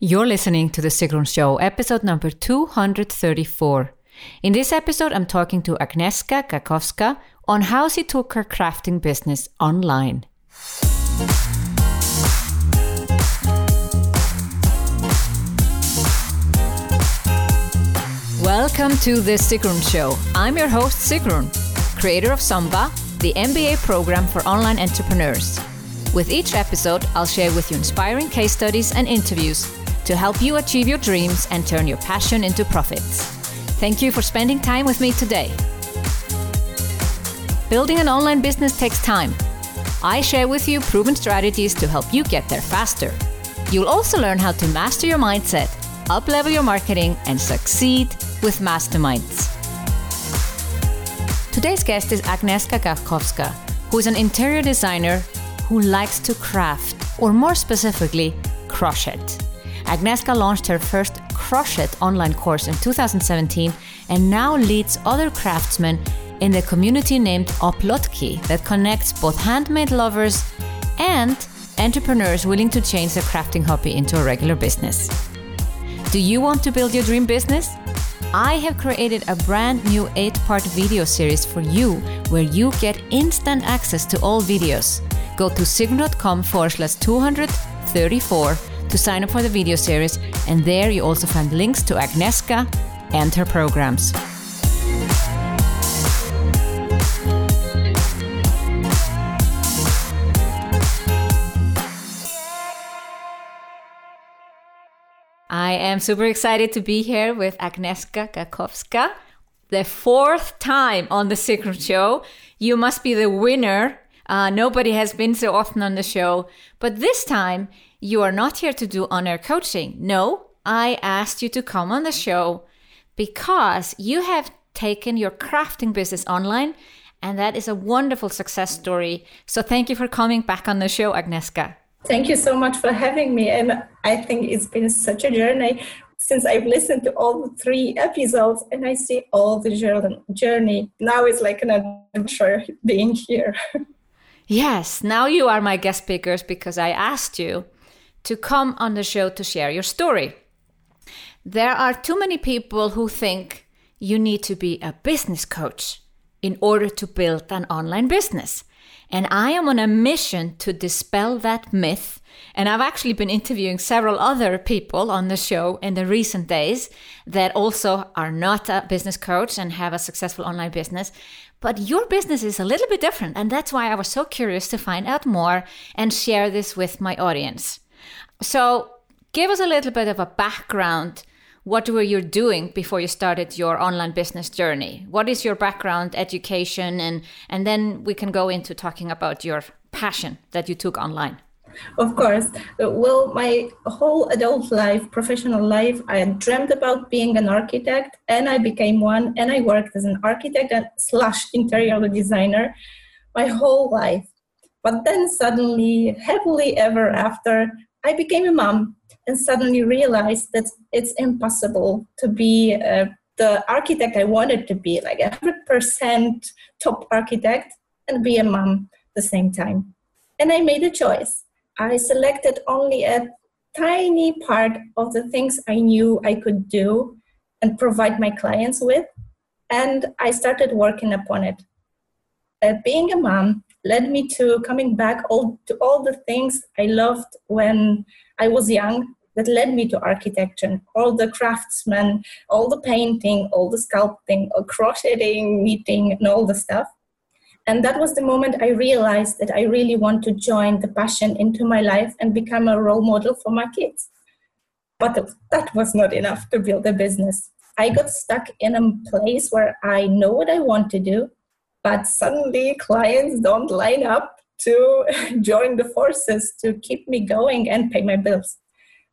You're listening to The Sigrun Show, episode number 234. In this episode, I'm talking to Agnieszka Gaczkowska on how she took her crafting business online. Welcome to The Sigrun Show. I'm your host, Sigrun, creator of Samba, the MBA program for online entrepreneurs. With each episode, I'll share with you inspiring case studies and interviews to help you achieve your dreams and turn your passion into profits. Thank you for spending time with me today. Building an online business takes time. I share with you proven strategies to help you get there faster. You'll also learn how to master your mindset, uplevel your marketing, and succeed with masterminds. Today's guest is Agnieszka Gaczkowska, who is an interior designer who likes to craft, or more specifically, crochet. Agnieszka launched her first crochet online course in 2017 and now leads other craftsmen in the community named Oplotki that connects both handmade lovers and entrepreneurs willing to change their crafting hobby into a regular business. Do you want to build your dream business? I have created a brand new 8 part video series for you where you get instant access to all videos. Go to sigrun.com forward slash 234 to sign up for the video series, and there you also find links to Agnieszka and her programs. I am super excited to be here with Agnieszka Gaczkowska, the fourth time on the Sigrun Show. You must be the winner. Uh, nobody has been so often on the show, but this time you are not here to do on air coaching. No, I asked you to come on the show because you have taken your crafting business online, and that is a wonderful success story. So, thank you for coming back on the show, Agnieszka. Thank you so much for having me. And I think it's been such a journey since I've listened to all the three episodes and I see all the journey. Now it's like an adventure being here. Yes, now you are my guest speakers because I asked you to come on the show to share your story. There are too many people who think you need to be a business coach in order to build an online business. And I am on a mission to dispel that myth. And I've actually been interviewing several other people on the show in the recent days that also are not a business coach and have a successful online business. But your business is a little bit different. And that's why I was so curious to find out more and share this with my audience. So, give us a little bit of a background. What were you doing before you started your online business journey? What is your background, education, and and then we can go into talking about your passion that you took online. Of course. Well, my whole adult life, professional life, I dreamed about being an architect, and I became one. And I worked as an architect and slash interior designer my whole life. But then suddenly, happily ever after, I became a mom and suddenly realized that it's impossible to be uh, the architect I wanted to be, like a hundred percent top architect, and be a mom at the same time. And I made a choice. I selected only a tiny part of the things I knew I could do and provide my clients with, and I started working upon it. Uh, being a mom led me to coming back all to all the things I loved when I was young that led me to architecture, all the craftsmen, all the painting, all the sculpting, all crocheting, knitting, and all the stuff. And that was the moment I realized that I really want to join the passion into my life and become a role model for my kids. But that was not enough to build a business. I got stuck in a place where I know what I want to do, but suddenly clients don't line up to join the forces to keep me going and pay my bills.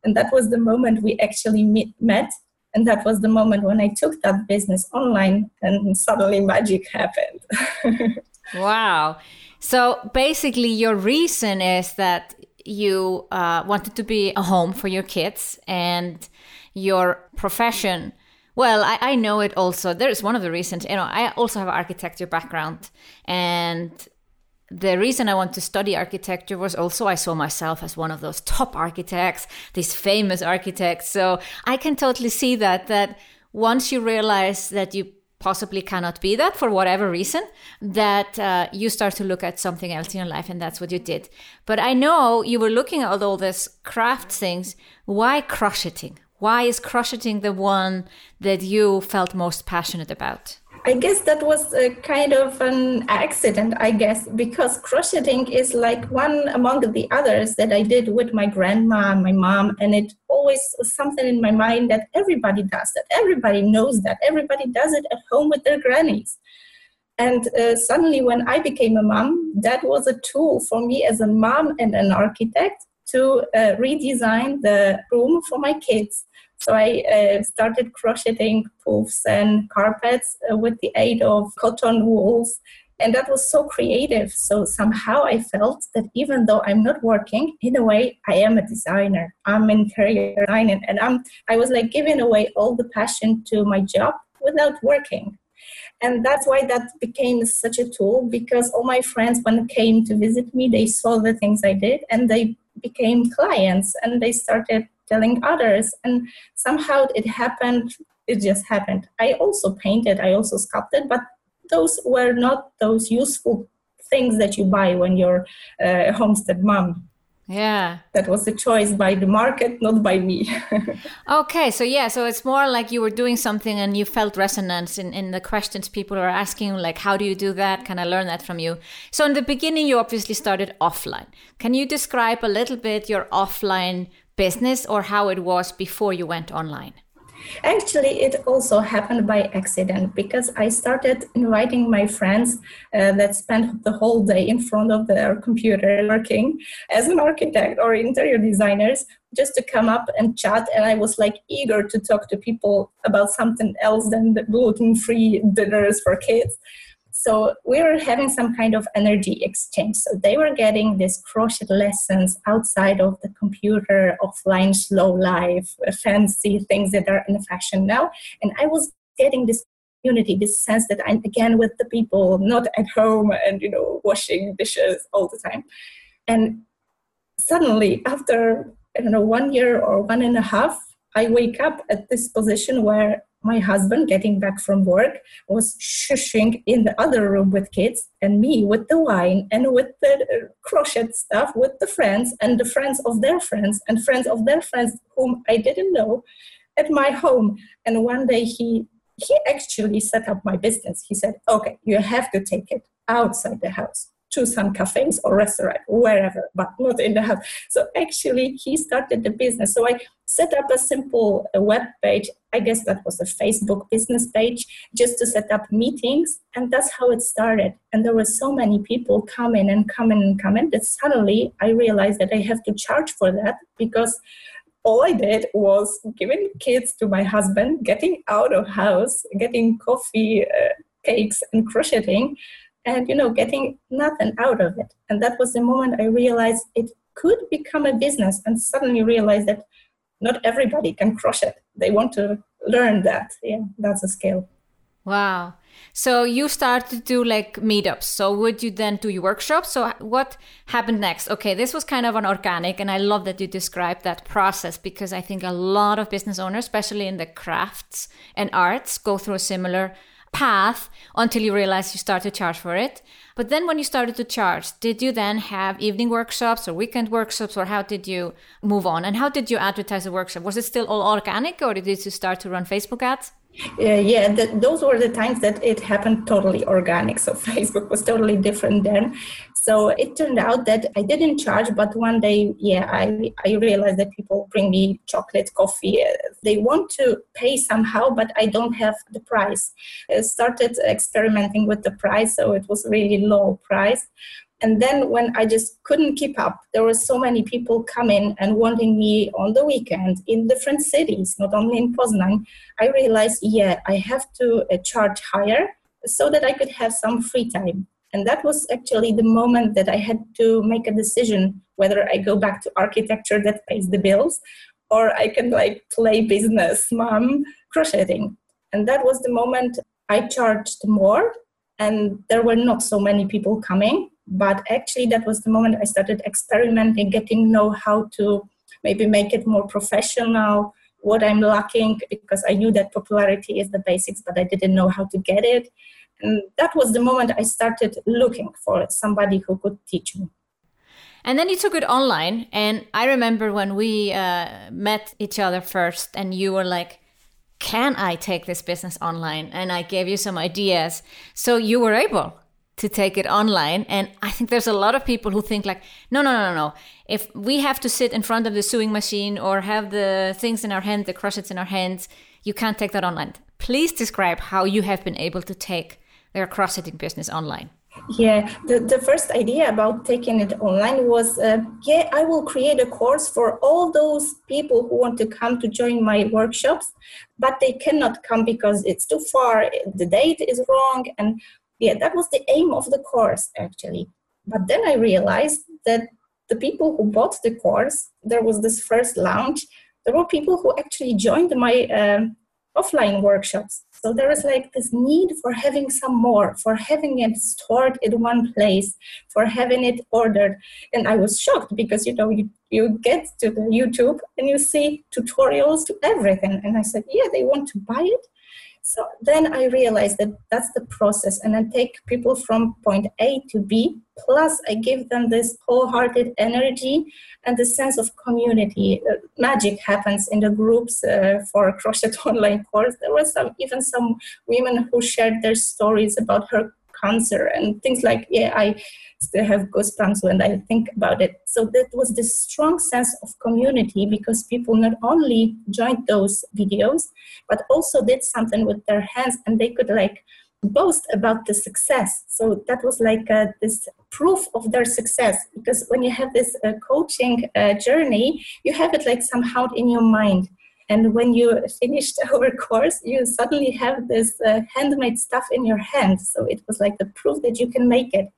And that was the moment we actually meet, met. And that was the moment when I took that business online and suddenly magic happened. wow. So basically, your reason is that you uh, wanted to be a home for your kids and your profession well, I, I know it also. There is one of the reasons, you know, I also have architecture background and the reason I want to study architecture was also I saw myself as one of those top architects, these famous architects. So I can totally see that that once you realize that you possibly cannot be that for whatever reason, that uh, you start to look at something else in your life, and that's what you did. But I know you were looking at all this craft things. Why crocheting? Why is crocheting the one that you felt most passionate about? I guess that was a kind of an accident, I guess, because crocheting is like one among the others that I did with my grandma and my mom. And it always was something in my mind that everybody does that. Everybody knows that. Everybody does it at home with their grannies. And uh, suddenly, when I became a mom, that was a tool for me as a mom and an architect to uh, redesign the room for my kids so I uh, started crocheting poofs and carpets uh, with the aid of cotton wools. And that was so creative. So somehow I felt that even though I'm not working, in a way, I am a designer. I'm interior designer. And I'm, I was like giving away all the passion to my job without working. And that's why that became such a tool because all my friends, when they came to visit me, they saw the things I did and they became clients and they started telling others. And somehow it happened it just happened. I also painted i also sculpted but those were not those useful things that you buy when you're uh, a homestead mom yeah. That was a choice by the market, not by me. okay, so yeah, so it's more like you were doing something and you felt resonance in, in the questions people are asking, like, how do you do that? Can I learn that from you? So in the beginning, you obviously started offline. Can you describe a little bit your offline business or how it was before you went online? Actually, it also happened by accident because I started inviting my friends uh, that spent the whole day in front of their computer working as an architect or interior designers just to come up and chat. And I was like eager to talk to people about something else than the gluten free dinners for kids. So we were having some kind of energy exchange. So they were getting these crochet lessons outside of the computer, offline, slow life, fancy things that are in fashion now. And I was getting this unity, this sense that I'm again with the people, not at home and, you know, washing dishes all the time. And suddenly, after, I don't know, one year or one and a half, I wake up at this position where my husband getting back from work was shushing in the other room with kids and me with the wine and with the crochet stuff with the friends and the friends of their friends and friends of their friends whom i didn't know at my home. And one day he he actually set up my business. He said okay you have to take it outside the house to some cafes or restaurant, wherever, but not in the house. So actually, he started the business. So I set up a simple uh, web page. I guess that was a Facebook business page, just to set up meetings, and that's how it started. And there were so many people coming and coming and coming that suddenly I realized that I have to charge for that because all I did was giving kids to my husband, getting out of house, getting coffee, uh, cakes, and crocheting and you know getting nothing out of it. And that was the moment i realized it could become a business and suddenly realized that not everybody can crush it. They want to learn that. Yeah that's a skill wow. So you started to do like meetups. So would you then do your workshops? So what happened next? Okay this was kind of an organic and i love that you described that process because i think a lot of business owners especially in the crafts and arts go through a similar path until you realize you start to charge for it. But then when you started to charge, did you then have evening workshops or weekend workshops or how did you move on? And how did you advertise the workshop? Was it still all organic or did you start to run Facebook ads? Uh, yeah, the, those were the times that it happened totally organic. So Facebook was totally different then. So it turned out that I didn't charge, but one day, yeah, I, I realized that people bring me chocolate, coffee. They want to pay somehow, but I don't have the price. I started experimenting with the price, so it was really low price. And then when I just couldn't keep up, there were so many people coming and wanting me on the weekend in different cities, not only in Poznan. I realized, yeah, I have to uh, charge higher so that I could have some free time. And that was actually the moment that I had to make a decision whether I go back to architecture that pays the bills or I can like play business mom crocheting. And that was the moment I charged more and there were not so many people coming. but actually that was the moment i started experimenting getting know how to maybe make it more professional what i'm lacking because i knew that popularity is the basics but i didn't know how to get it and that was the moment i started looking for somebody who could teach me and then you took it online. And I remember when we uh, met each other first, and you were like, Can I take this business online? And I gave you some ideas. So you were able to take it online. And I think there's a lot of people who think, like, no, no, no, no. If we have to sit in front of the sewing machine or have the things in our hand, the crochets in our hands, you can't take that online. Please describe how you have been able to take their crocheting business online. Yeah, the, the first idea about taking it online was uh, yeah, I will create a course for all those people who want to come to join my workshops, but they cannot come because it's too far, the date is wrong. And yeah, that was the aim of the course actually. But then I realized that the people who bought the course, there was this first launch, there were people who actually joined my um, offline workshops. So there is like this need for having some more, for having it stored in one place, for having it ordered. And I was shocked because you know you, you get to the YouTube and you see tutorials to everything. And I said, yeah, they want to buy it. So then I realized that that's the process, and I take people from point A to B. Plus, I give them this wholehearted energy and the sense of community. Uh, magic happens in the groups uh, for crochet online course. There were some, even some women who shared their stories about her cancer and things like yeah i still have goosebumps when i think about it. So that was this strong sense of community because people not only joined those videos but also did something with their hands and they could like boast about the success. So that was like uh, this proof of their success because when you have this uh, coaching uh, journey you have it like somehow in your mind and when you finished our course, you suddenly have this uh, handmade stuff in your hand. So it was like the proof that you can make it.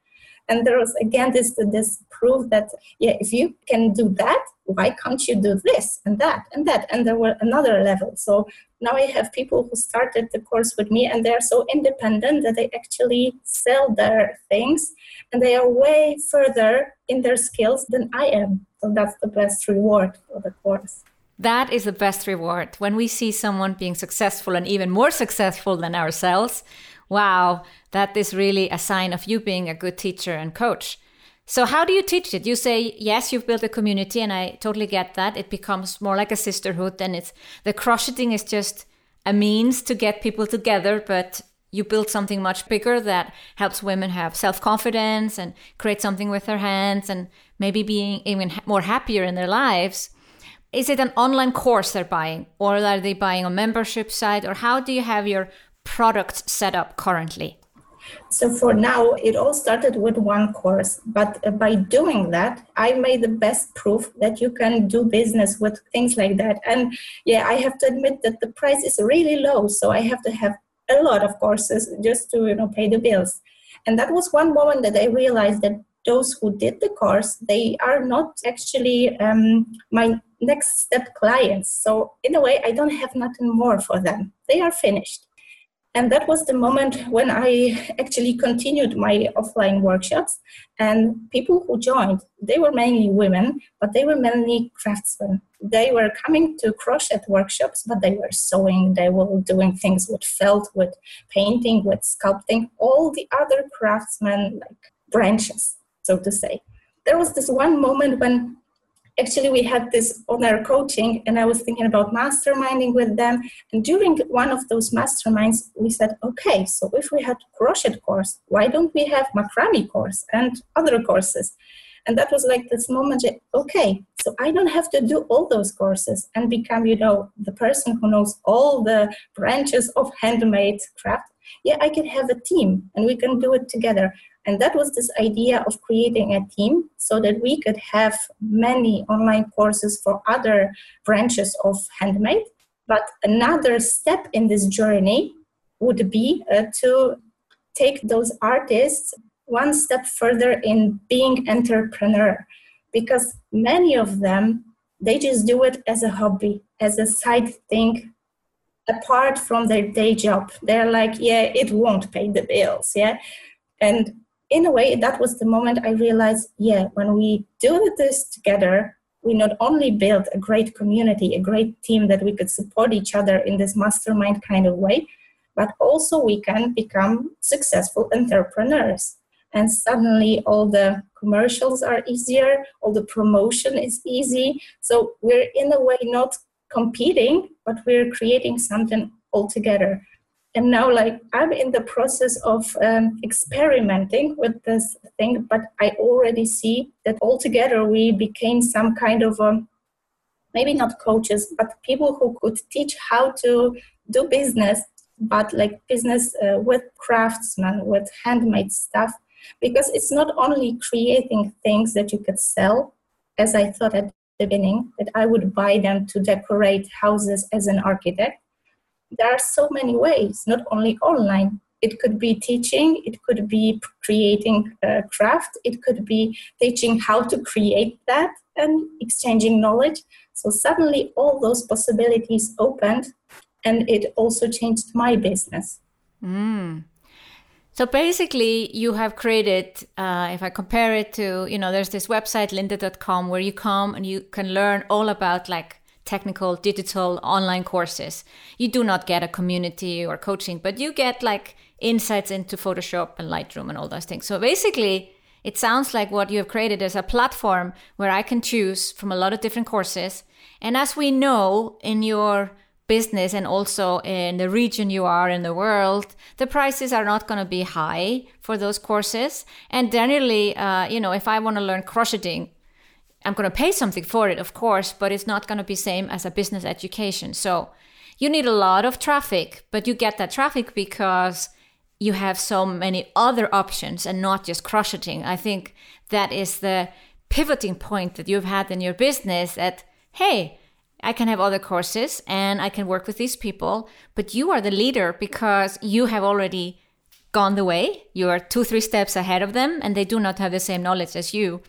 And there was again this this proof that yeah, if you can do that, why can't you do this and that and that? And there were another level. So now I have people who started the course with me, and they are so independent that they actually sell their things, and they are way further in their skills than I am. So that's the best reward for the course. That is the best reward. When we see someone being successful and even more successful than ourselves, wow, that is really a sign of you being a good teacher and coach. So, how do you teach it? You say, yes, you've built a community, and I totally get that. It becomes more like a sisterhood, and it's the crocheting is just a means to get people together, but you build something much bigger that helps women have self confidence and create something with their hands and maybe being even more happier in their lives is it an online course they're buying or are they buying a membership site or how do you have your product set up currently? So for now it all started with one course but uh, by doing that i made the best proof that you can do business with things like that. And yeah i have to admit that the price is really low so i have to have a lot of courses just to you know pay the bills. And that was one moment that i realized that those who did the course they are not actually um, my next step clients. So in a way, I don't have nothing more for them. They are finished. And that was the moment when I actually continued my offline workshops. And people who joined, they were mainly women, but they were mainly craftsmen. They were coming to crochet workshops, but they were sewing, they were doing things with felt, with painting, with sculpting, all the other craftsmen like branches, so to say. There was this one moment when actually we had this on our coaching and i was thinking about masterminding with them. And during one of those masterminds we said okay so if we had crochet course why don't we have macrame course and other courses? And that was like this moment okay so i don't have to do all those courses and become you know the person who knows all the branches of handmade craft. Yeah i can have a team and we can do it together and that was this idea of creating a team so that we could have many online courses for other branches of handmade. But another step in this journey would be uh, to take those artists one step further in being entrepreneur because many of them they just do it as a hobby as a side thing apart from their day job they're like yeah it won't pay the bills yeah and in a way, that was the moment I realized, yeah, when we do this together, we not only build a great community, a great team that we could support each other in this mastermind kind of way, but also we can become successful entrepreneurs. And suddenly all the commercials are easier, all the promotion is easy. So we're in a way not competing, but we're creating something altogether and now like i'm in the process of um, experimenting with this thing but i already see that altogether we became some kind of um, maybe not coaches but people who could teach how to do business but like business uh, with craftsmen with handmade stuff. Because it's not only creating things that you could sell as i thought at the beginning that i would buy them to decorate houses as an architect there are so many ways, not only online. It could be teaching, it could be creating craft, it could be teaching how to create that and exchanging knowledge. So suddenly all those possibilities opened and it also changed my business. Mm. So basically, you have created, uh, if I compare it to, you know, there's this website, lynda.com, where you come and you can learn all about like technical digital online courses. You do not get a community or coaching but you get like insights into photoshop and lightroom and all those things. So basically it sounds like what you have created is a platform where i can choose from a lot of different courses. And as we know in your business and also in the region you are in the world, the prices are not going to be high for those courses. And generally, uh, you know, if I want to learn crocheting, I'm going to pay something for it, of course, but it's not going to be same as a business education. So you need a lot of traffic, but you get that traffic because you have so many other options and not just crocheting. I think that is the pivoting point that you've had in your business that, hey, I can have other courses and I can work with these people, but you are the leader because you have already gone the way. You are two, three steps ahead of them and they do not have the same knowledge as you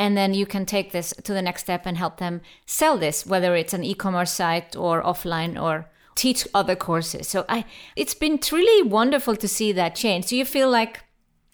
and then you can take this to the next step and help them sell this whether it's an e-commerce site or offline or teach other courses. So i it's been truly wonderful to see that change. Do you feel like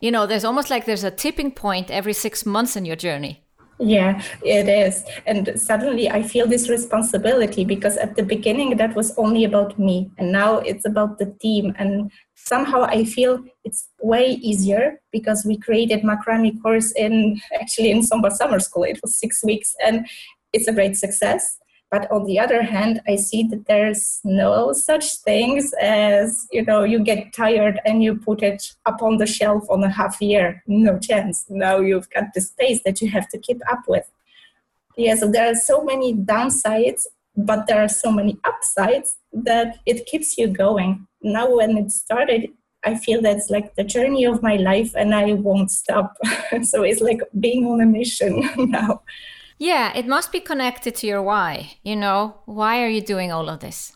you know there's almost like there's a tipping point every 6 months in your journey yeah, it is. And suddenly I feel this responsibility because at the beginning that was only about me. And now it's about the team. And somehow I feel it's way easier because we created macrame course in actually in summer summer school. It was six weeks and it's a great success. But on the other hand, I see that there's no such things as, you know, you get tired and you put it up on the shelf on a half year. No chance. Now you've got the space that you have to keep up with. Yeah, so there are so many downsides, but there are so many upsides that it keeps you going. Now, when it started, I feel that's like the journey of my life and I won't stop. so it's like being on a mission now. Yeah, it must be connected to your why. You know, why are you doing all of this?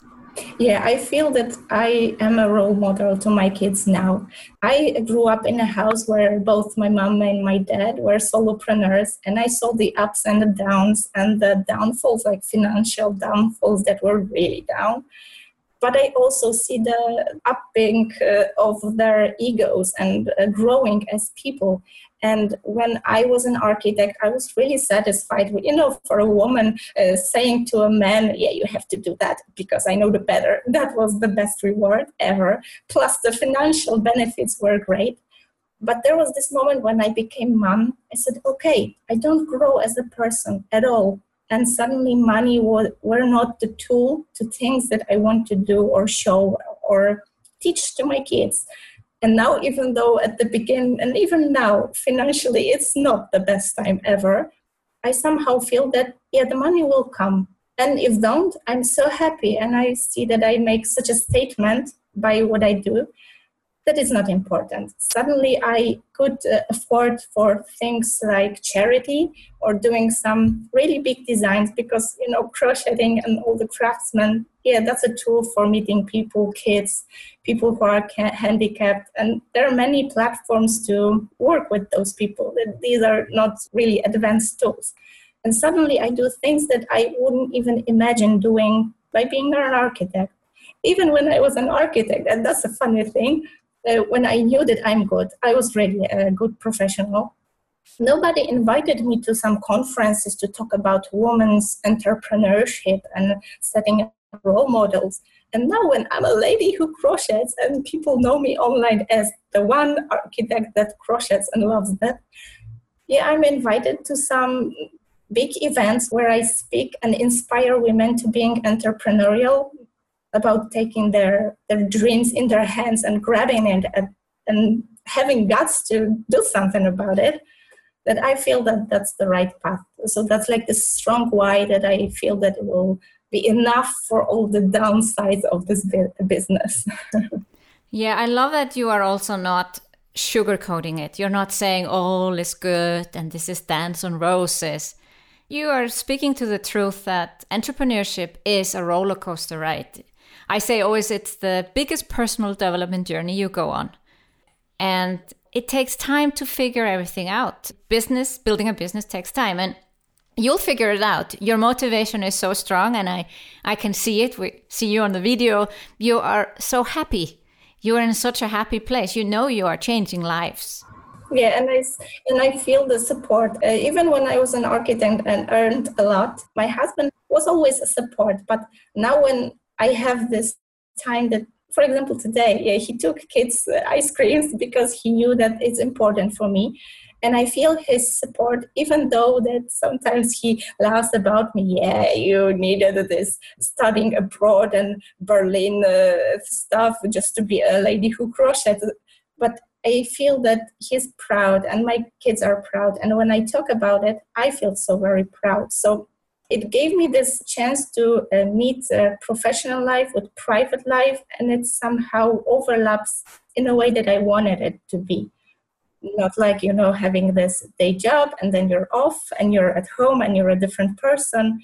Yeah, I feel that I am a role model to my kids now. I grew up in a house where both my mom and my dad were solopreneurs, and I saw the ups and the downs and the downfalls, like financial downfalls that were really down. But I also see the upping uh, of their egos and uh, growing as people. And when I was an architect, I was really satisfied. With, you know, for a woman uh, saying to a man, "Yeah, you have to do that because I know the better." That was the best reward ever. Plus, the financial benefits were great. But there was this moment when I became mom. I said, "Okay, I don't grow as a person at all." And suddenly, money was, were not the tool to things that I want to do or show or teach to my kids and now, even though at the beginning, and even now, financially, it's not the best time ever, I somehow feel that, yeah, the money will come. And if don't, I'm so happy. And I see that I make such a statement by what I do that is not important. Suddenly, I could uh, afford for things like charity or doing some really big designs because you know crocheting and all the craftsmen. Yeah, that's a tool for meeting people, kids, people who are handicapped, and there are many platforms to work with those people. These are not really advanced tools. And suddenly, I do things that I wouldn't even imagine doing by being an architect even when I was an architect, and that's a funny thing, uh, when I knew that I'm good, I was really a good professional. Nobody invited me to some conferences to talk about women's entrepreneurship and setting up role models. And now, when I'm a lady who crochets and people know me online as the one architect that crochets and loves that, yeah, I'm invited to some big events where I speak and inspire women to being entrepreneurial about taking their, their dreams in their hands and grabbing it and, and having guts to do something about it that i feel that that's the right path. So that's like the strong why that i feel that it will be enough for all the downsides of this business. Yeah i love that you are also not sugarcoating it. You're not saying all is good and this is dance on roses. You are speaking to the truth that entrepreneurship is a roller coaster ride I say always it's the biggest personal development journey you go on. And it takes time to figure everything out. Business, building a business takes time. And you'll figure it out. Your motivation is so strong, and I, I can see it. We see you on the video. You are so happy. You are in such a happy place. You know you are changing lives. Yeah, and I and I feel the support. Uh, even when I was an architect and earned a lot, my husband was always a support. But now when I have this time that, for example, today, yeah, he took kids uh, ice creams because he knew that it's important for me. And I feel his support, even though that sometimes he laughs about me. Yeah, you needed this studying abroad and Berlin uh, stuff just to be a lady who crocheted. But I feel that he's proud and my kids are proud. And when I talk about it, I feel so very proud. So it gave me this chance to uh, meet uh, professional life with private life and it somehow overlaps in a way that i wanted it to be. Not like you know having this day job and then you're off and you're at home and you're a different person.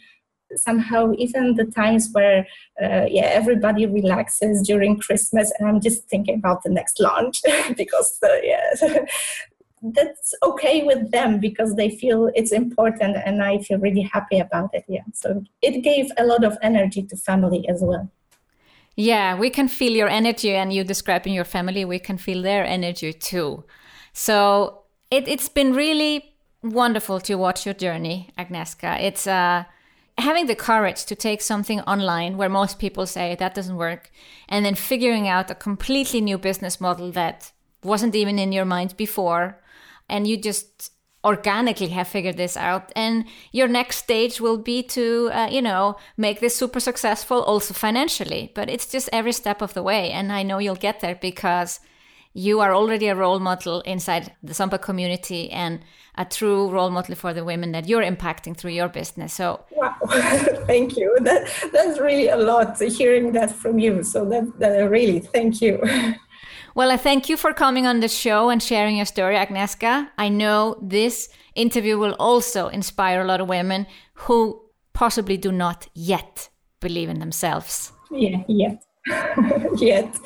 Somehow even the times where uh, yeah everybody relaxes during christmas and i'm just thinking about the next launch because uh, yeah that's okay with them because they feel it's important and i feel really happy about it yeah. So it gave a lot of energy to family as well. Yeah we can feel your energy and you describing your family we can feel their energy too. So it, it's been really wonderful to watch your journey agnieszka. It's uh having the courage to take something online where most people say that doesn't work and then figuring out a completely new business model that wasn't even in your mind before and you just organically have figured this out and your next stage will be to uh, you know make this super successful also financially but it's just every step of the way and i know you'll get there because you are already a role model inside the Samba community and a true role model for the women that you're impacting through your business. So, wow, thank you. That, that's really a lot hearing that from you. So, that, that really, thank you. Well, I thank you for coming on the show and sharing your story, Agnieszka. I know this interview will also inspire a lot of women who possibly do not yet believe in themselves. Yeah, yet. yet.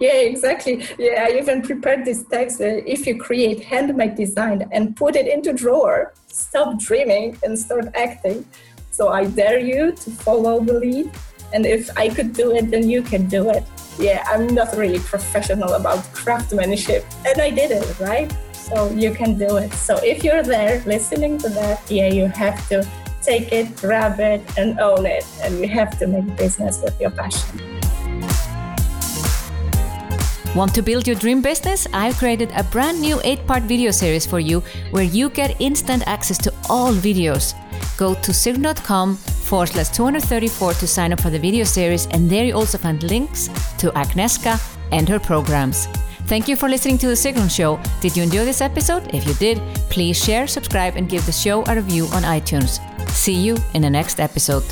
Yeah, exactly. Yeah, I even prepared this text. Uh, if you create handmade design and put it into drawer, stop dreaming and start acting. So I dare you to follow the lead. And if I could do it, then you can do it yeah, I'm not really professional about craftsmanship, and I did it, right? So you can do it. So if you're there listening to that, yeah, you have to take it, grab it, and own it, and you have to make business with your passion. Want to build your dream business? I've created a brand new 8 part video series for you where you get instant access to all videos. Go to sigrun.com forward slash 234 to sign up for the video series, and there you also find links to Agnieszka and her programs. Thank you for listening to The Sigrun Show. Did you enjoy this episode? If you did, please share, subscribe, and give the show a review on iTunes. See you in the next episode.